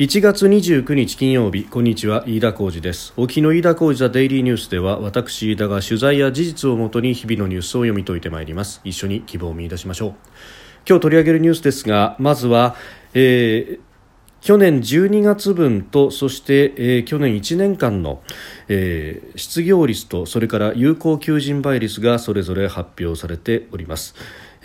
1月29日金曜日こんにちは飯田浩二です。沖の飯田浩二ザデイリーニュースでは私飯田が取材や事実をもとに日々のニュースを読み解いてまいります。一緒に希望を見出しましょう。今日取り上げるニュースですがまずは、えー去年12月分とそして、えー、去年1年間の、えー、失業率とそれから有効求人倍率がそれぞれ発表されております。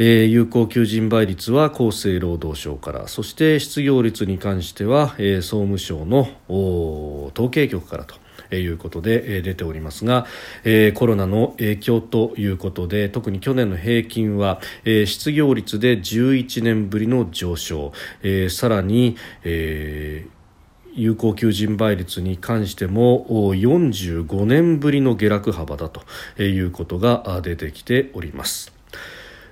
えー、有効求人倍率は厚生労働省からそして失業率に関しては、えー、総務省の統計局からと。いうことで出ておりますが、えコロナの影響ということで特に去年の平均は、え失業率で11年ぶりの上昇、えさらに、え有効求人倍率に関しても45年ぶりの下落幅だということが出てきております。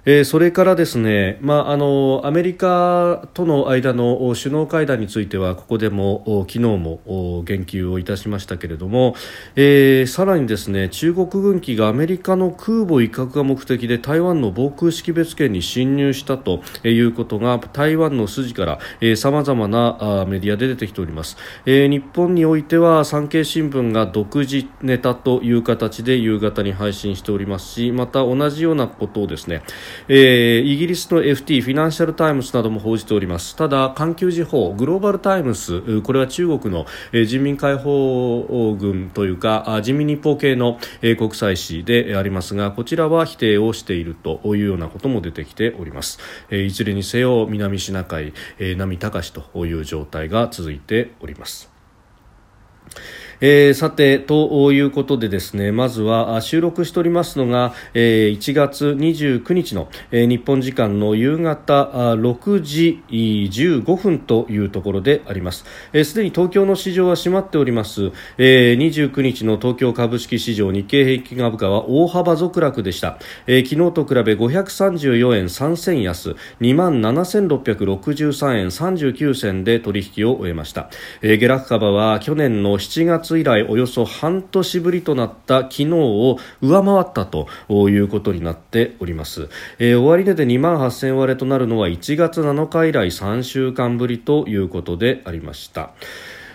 えー、それからですね、まあ、あのアメリカとの間の首脳会談についてはここでも昨日も言及をいたしましたけれども、えー、さらにですね中国軍機がアメリカの空母威嚇が目的で台湾の防空識別圏に侵入したということが台湾の筋からさまざまなメディアで出てきております、えー、日本においては産経新聞が独自ネタという形で夕方に配信しておりますしまた同じようなことをですねえー、イギリスの FT フィナンシャル・タイムズなども報じております。ただ環球時報グローバル・タイムズこれは中国の、えー、人民解放軍というか人民日報系の、えー、国際紙でありますがこちらは否定をしているというようなことも出てきております、えー、いずれにせよ南シナ海、えー、波高しという状態が続いております。えー、さて、ということでですね、まずは収録しておりますのが、えー、1月29日の、えー、日本時間の夕方6時15分というところであります。す、えー、で、に東京の市場は閉まっております、えー、29日の東京株式市場日経平均株価は大幅続落でした。えー、昨日と比べ534円3銭安、27,663円39銭で取引を終えました。えー、下落幅は去年の7月以来およそ半年ぶりとなった昨日を上回ったということになっております、えー、終値で2万8000割れとなるのは1月7日以来3週間ぶりということでありました。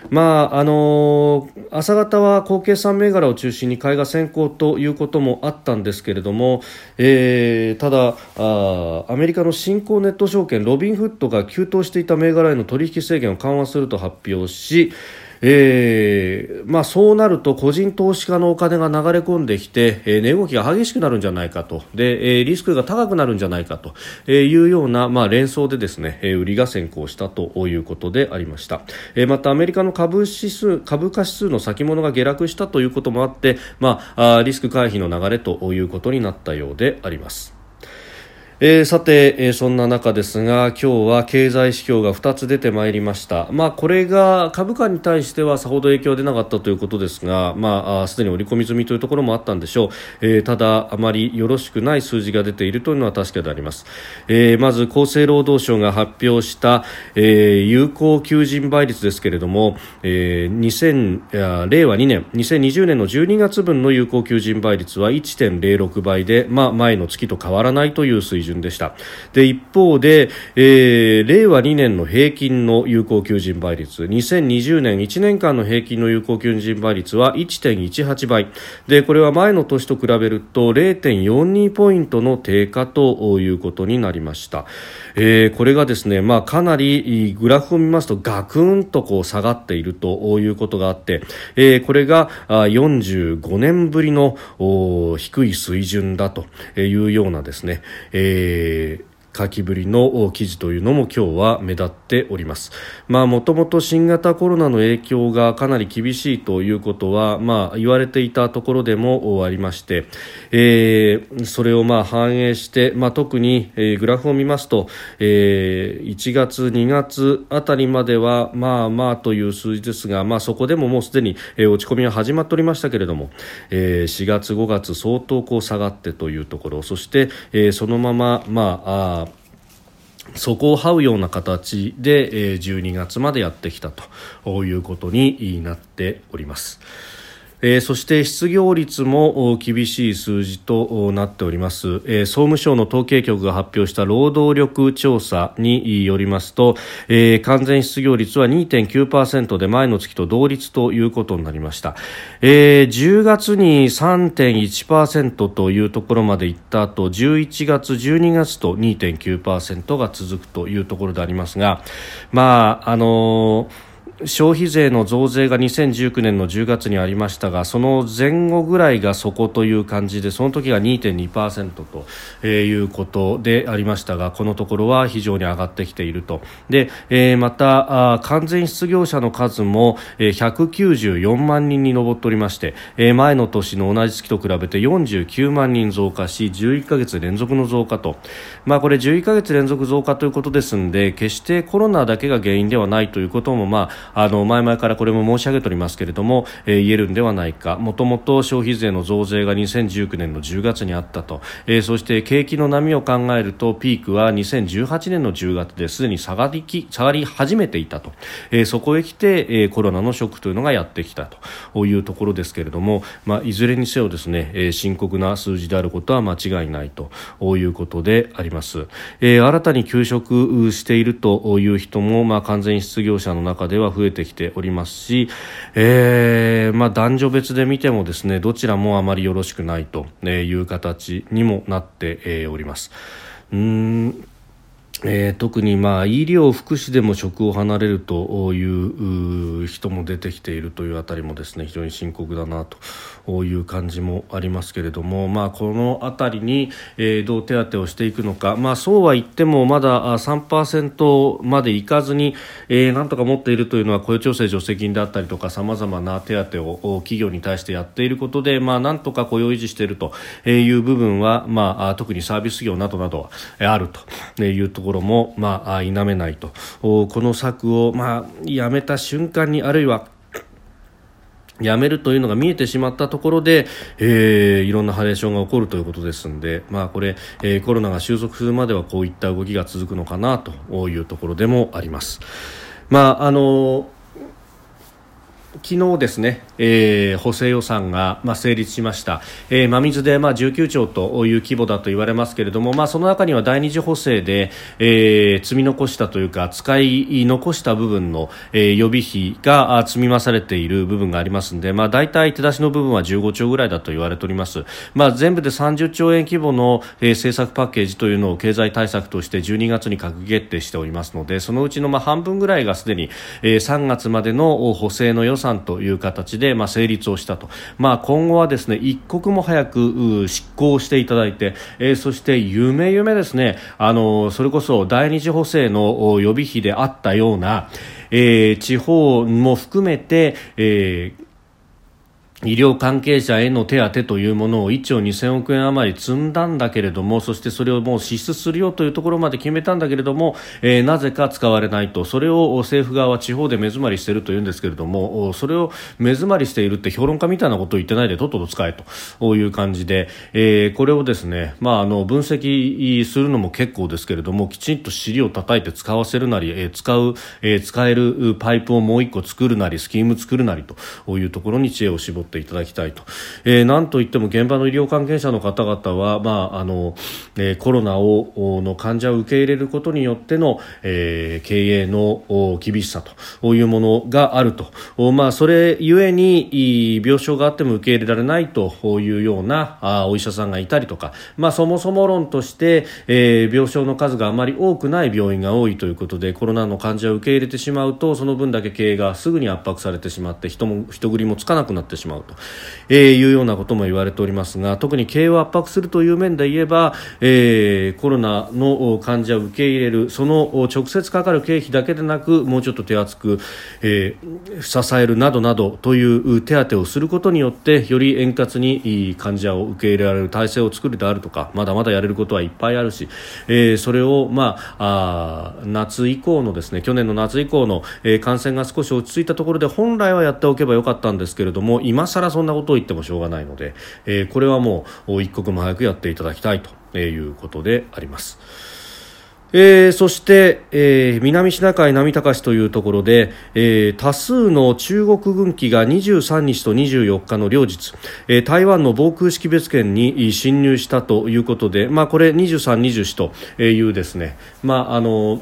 まああのー、朝方は後継産銘柄を中心に買いが先行ということもあったんですけれども、えー、ただあアメリカの新興ネット証券ロビンフッドが急騰していた銘柄への取引制限を緩和すると発表しえーまあ、そうなると個人投資家のお金が流れ込んできて、えー、値動きが激しくなるんじゃないかと。で、えー、リスクが高くなるんじゃないかと。いうような、まあ、連想でですね、えー、売りが先行したということでありました、えー、またアメリカの株指数株価指数の先物が下落したということもあって、まあ、あリスク回避の流れということになったようであります。えー、さて、えー、そんな中ですが今日は経済指標が2つ出てまいりました、まあ、これが株価に対してはさほど影響出なかったということですが、まあ、すでに織り込み済みというところもあったんでしょう、えー、ただ、あまりよろしくない数字が出ているというのは確かであります、えー、まず厚生労働省が発表した、えー、有効求人倍率ですけれども、えー、2000令和2年2020年の12月分の有効求人倍率は1.06倍で、まあ、前の月と変わらないという水準準でした。で一方で、えー、令和2年の平均の有効求人倍率2020年1年間の平均の有効求人倍率は1.18倍。でこれは前の年と比べると0.42ポイントの低下ということになりました、えー、これがですね、まあ、かなりグラフを見ますとガクンとこう下がっているということがあって、えー、これが45年ぶりの低い水準だというようなですね、えーえー書きぶりの記事というのも今日は目立っております。まあもともと新型コロナの影響がかなり厳しいということはまあ言われていたところでもありまして、えー、それをまあ反映して、まあ特に、えー、グラフを見ますと、えー、1月2月あたりまではまあまあという数字ですが、まあそこでももうすでに、えー、落ち込みは始まっておりましたけれども、えー、4月5月相当こう下がってというところ、そして、えー、そのまままああそこを這うような形で12月までやってきたということになっております。えー、そして失業率も厳しい数字となっております、えー、総務省の統計局が発表した労働力調査によりますと、えー、完全失業率は2.9%で前の月と同率ということになりました、えー、10月に3.1%というところまでいった後11月12月と2.9%が続くというところでありますがまああのー消費税の増税が2019年の10月にありましたがその前後ぐらいがそこという感じでその時が2.2%ということでありましたがこのところは非常に上がってきていると。で、えー、また完全失業者の数も194万人に上っておりまして、前の年の同じ月と比べて49万人増加し11ヶ月連続の増加と、まあ、これ11ヶ月連続増加ということですので決してコロナだけが原因ではないということも、まああの前々からこれも申し上げておりますけれども、えー、言えるんではないか。もともと消費税の増税が2019年の10月にあったと、えー、そして景気の波を考えるとピークは2018年の10月ですでに下がりき下がり始めていたと、えー、そこへ来て、えー、コロナのショックというのがやってきたと。いうところですけれども、まあ、いずれにせよですね、えー、深刻な数字であることは間違いないと。いうことであります、えー、新たに休職しているという人も、まあ、完全失業者の中では増増えてきておりますし、えーまあ、男女別で見てもですねどちらもあまりよろしくないという形にもなっております。うんえー、特にまあ医療、福祉でも職を離れるという人も出てきているというあたりもですね非常に深刻だなという感じもありますけれども、まあ、このあたりに、えー、どう手当てをしていくのか、まあ、そうは言ってもまだ3%までいかずに、えー、なんとか持っているというのは雇用調整助成金であったりとかさまざまな手当を企業に対してやっていることで、まあ、なんとか雇用を維持しているという部分は、まあ、特にサービス業などなどはあるというところろも、まあ、否めないとこの策を、まあ、やめた瞬間にあるいはやめるというのが見えてしまったところで、えー、いろんなハレーションが起こるということですので、まあ、これ、えー、コロナが収束するまではこういった動きが続くのかなというところでもあります。まああの昨日ですね、えー、補正予算が、まあ、成立しました、えー、真水で、まあ、19兆という規模だと言われますけれども、まあ、その中には第二次補正で、えー、積み残したというか使い残した部分の、えー、予備費が積み増されている部分がありますので、まあ、大体手出しの部分は15兆ぐらいだと言われております、まあ、全部で30兆円規模の、えー、政策パッケージというのを経済対策として12月に閣議決定しておりますのでそのうちのまあ半分ぐらいがすでに、えー、3月までの補正の予算という形で、まあ、成立をしたと、まあ、今後はですね一刻も早く執行していただいて、えー、そして夢夢ですね。あのそれこそ第二次補正の予備費であったような、えー、地方も含めて、えー医療関係者への手当というものを1兆2000億円余り積んだんだけれどもそしてそれをもう支出するよというところまで決めたんだけれども、えー、なぜか使われないと。それを政府側は地方で目詰まりしているというんですけれどもそれを目詰まりしているって評論家みたいなことを言ってないでとっとと使えという感じで、えー、これをですね、まあ、あの分析するのも結構ですけれどもきちんと尻を叩いて使わせるなり、えー、使う、えー、使えるパイプをもう1個作るなりスキーム作るなりというところに知恵を絞ってっていただきたいと、えー、なんといっても現場の医療関係者の方々は、まああのえー、コロナをの患者を受け入れることによっての、えー、経営の厳しさというものがあると、まあ、それゆえに病床があっても受け入れられないというようなあお医者さんがいたりとか、まあ、そもそも論として、えー、病床の数があまり多くない病院が多いということでコロナの患者を受け入れてしまうとその分だけ経営がすぐに圧迫されてしまって人も人繰りもつかなくなってしまう。と、えー、いうようなことも言われておりますが特に経営を圧迫するという面で言えば、えー、コロナの患者を受け入れるその直接かかる経費だけでなくもうちょっと手厚く、えー、支えるなどなどという手当をすることによってより円滑に患者を受け入れられる体制を作るであるとかまだまだやれることはいっぱいあるし、えー、それを、まあ、あ夏以降のですね去年の夏以降の、えー、感染が少し落ち着いたところで本来はやっておけばよかったんですけれども今更そんなことを言ってもしょうがないので、えー、これはもう一刻も早くやっていただきたいということであります。えー、そして、えー、南シナ海波高しというところで、えー、多数の中国軍機が23日と24日の両日、え、台湾の防空識別圏に侵入したということで、まあ、これ23、24というですね、まああの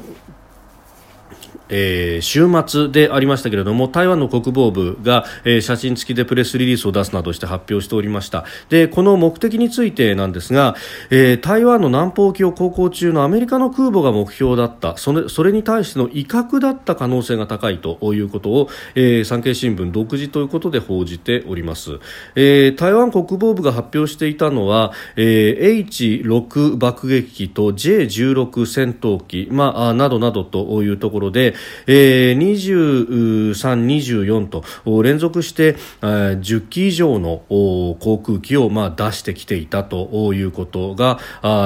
えー、週末でありましたけれども台湾の国防部が、えー、写真付きでプレスリリースを出すなどして発表しておりました。でこの目的についてなんですが、えー、台湾の南方沖を航行中のアメリカの空母が目標だった。それそれに対しての威嚇だった可能性が高いということを、えー、産経新聞独自ということで報じております、えー、台湾国防部が発表していたのは、えー、H6 爆撃機と J16 戦闘機、まあ、などなどというところで、えー、23、24と連続して、えー、10機以上の航空機を、まあ、出してきていたということが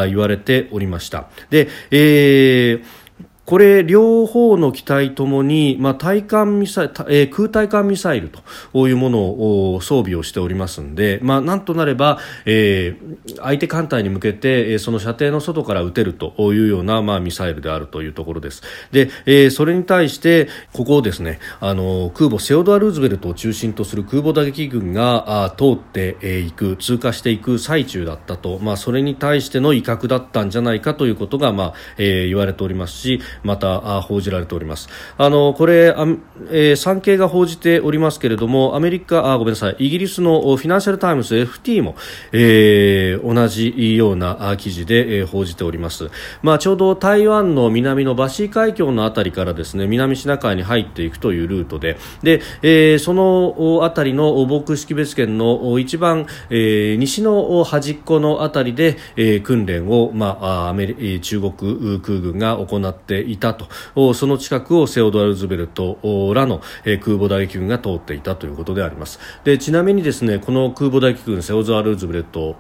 言われておりました。で、えーこれ両方の機体ともに、まあ、対艦ミサイル、えー、空対艦ミサイルというものを装備をしておりますので、まあ、なんとなれば、えー、相手艦隊に向けて、えー、その射程の外から撃てるというような、まあ、ミサイルであるというところです。で、えー、それに対してここをですねあの空母セオドア・ルーズベルトを中心とする空母打撃群があ通っていく通過していく最中だったと、まあ、それに対しての威嚇だったんじゃないかということが、まあえー、言われておりますしまた報じられております。あのこれあ、えー、産経が報じておりますけれどもアメリカあごめんなさい。イギリスのフィナンシャル・タイムズ FT も、えー、同じような記事で、えー、報じております、まあ、ちょうど台湾の南のバシー海峡のあたりからですね南シナ海に入っていくというルートで。で、えー、そのあたりの防空識別圏の一番、えー、西の端っこのあたりで、えー、訓練を、まあ、アメリ中国空軍が行っていたと。その近くをセオドア・ルズベルトらの空母打撃群が通っていたということであります。でちなみにですねこの空母打撃群セオドア・ルズベルト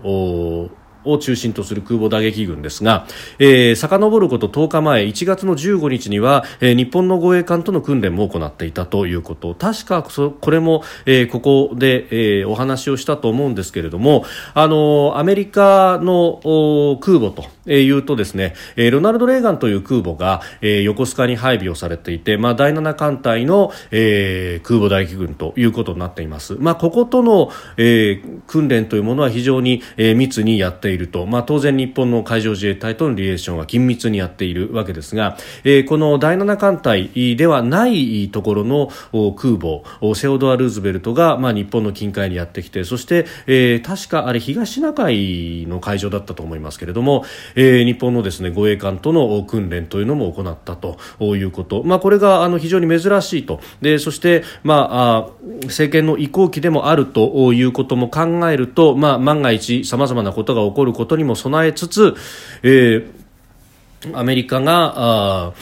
を中心とする空母打撃群ですが、えー、遡ること10日前1月の15日には、えー、日本の護衛艦との訓練も行っていたということ。確かこれも、えー、ここで、えー、お話をしたと思うんですけれどもあのアメリカの空母とえー、言うとですね、えー、ロナルド・レーガンという空母が、えー、横須賀に配備をされていて、まあ、第7艦隊の、えー、空母大機軍ということになっています。まあ、こことの、えー、訓練というものは非常に、えー、密にやっていると、まあ、当然日本の海上自衛隊とのリレーションは緊密にやっているわけですが、えー、この第7艦隊ではないところの空母セオドア・ルーズベルトが、まあ、日本の近海にやってきてそして、えー、確かあれ東シナ海の海上だったと思いますけれども、えー、日本のですね護衛艦との訓練というのも行ったということ、まあ、これがあの非常に珍しいと。でそして、まあ、政権の移行期でもあるということも考えると、まあ、万が一さまざまなことが起こることにも備えつつ、えー、アメリカがあ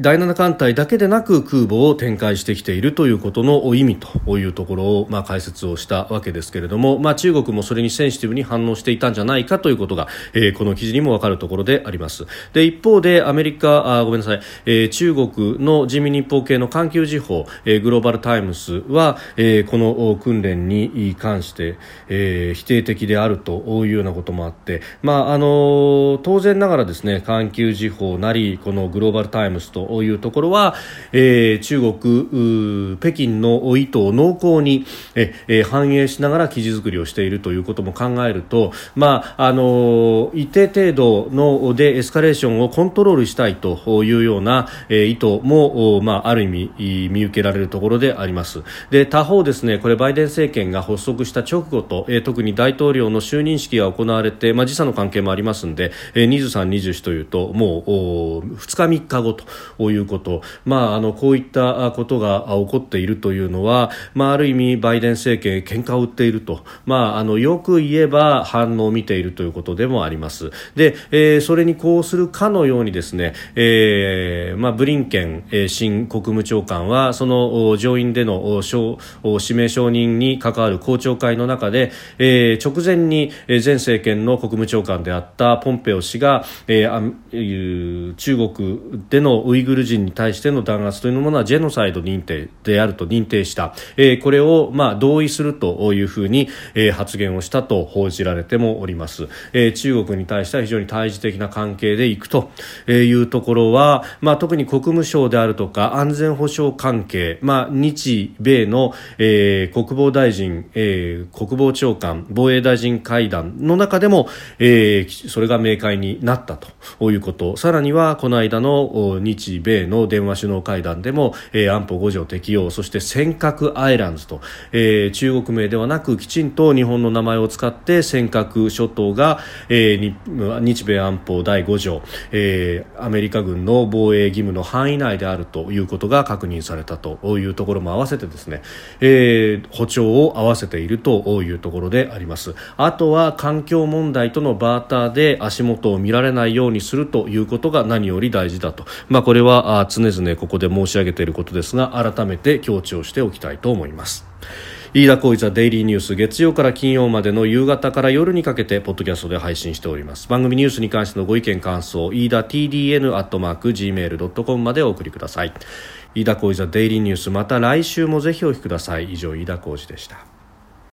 第7艦隊だけでなく空母を展開してきているということの意味というところを、まあ、解説をしたわけですけれども、まあ、中国もそれにセンシティブに反応していたんじゃないかということが、えー、この記事にも分かるところであります。で一方でアメリカあごめんなさい、えー、中国の人民日報系の環球時報、えー、グローバルタイムスは、えー、この訓練に関して、えー、否定的であるというようなこともあって、まああの当然ながらですね環球時報なりこのグローバルタイムスとというところは、えー、中国、北京の意図を濃厚に、えー、反映しながら記事作りをしているということも考えると、まああの一定程度のでエスカレーションをコントロールしたいというような、えー、意図も、まあ、ある意味見受けられるところであります。で他方ですねこれバイデン政権が発足した直後と、えー、特に大統領の就任式が行われて、まあ、時差の関係もありますので、えー、23、24というともう2日、3日後ということ、まあ、あのこういったことが起こっているというのは、まあ、ある意味バイデン政権喧嘩を売っていると、まあ、あのよく言えば反応を見ているということでもあります。で、えー、それにこうするかのようにですね、えーまあ、ブリンケン、えー、新国務長官はその上院での指名承認に関わる公聴会の中で、えー、直前に前政権の国務長官であったポンペオ氏が、えー、中国でのウイググル人に対しての弾圧というものはジェノサイド認定であると認定した、えー、これを、まあ、同意するというふうに、えー、発言をしたと報じられてもおります、えー、中国に対しては非常に対峙的な関係でいくというところは、まあ、特に国務省であるとか安全保障関係、まあ、日米の、えー、国防大臣、えー、国防長官防衛大臣会談の中でも、えー、それが明快になったということ。さらにはこの間の日米の電話首脳会談でも、えー、安保5条適用そして尖閣アイランズと、えー、中国名ではなくきちんと日本の名前を使って尖閣諸島が、えー、日米安保第5条、えー、アメリカ軍の防衛義務の範囲内であるということが確認されたというところも合わせてですね、えー、歩調を合わせているというところであります。あとは環境問題とのバーターで足元を見られないようにするということが何より大事だと、まあ、これは常々ここで申し上げていることですが改めて強調しておきたいと思います。飯田浩一ザデイリーニュース月曜から金曜までの夕方から夜にかけてポッドキャストで配信しております。番組ニュースに関してのご意見感想飯田 TDN アットマーク Gmail.com までお送りください。飯田浩一ザデイリーニュースまた来週もぜひお聞きください。以上飯田浩二でした。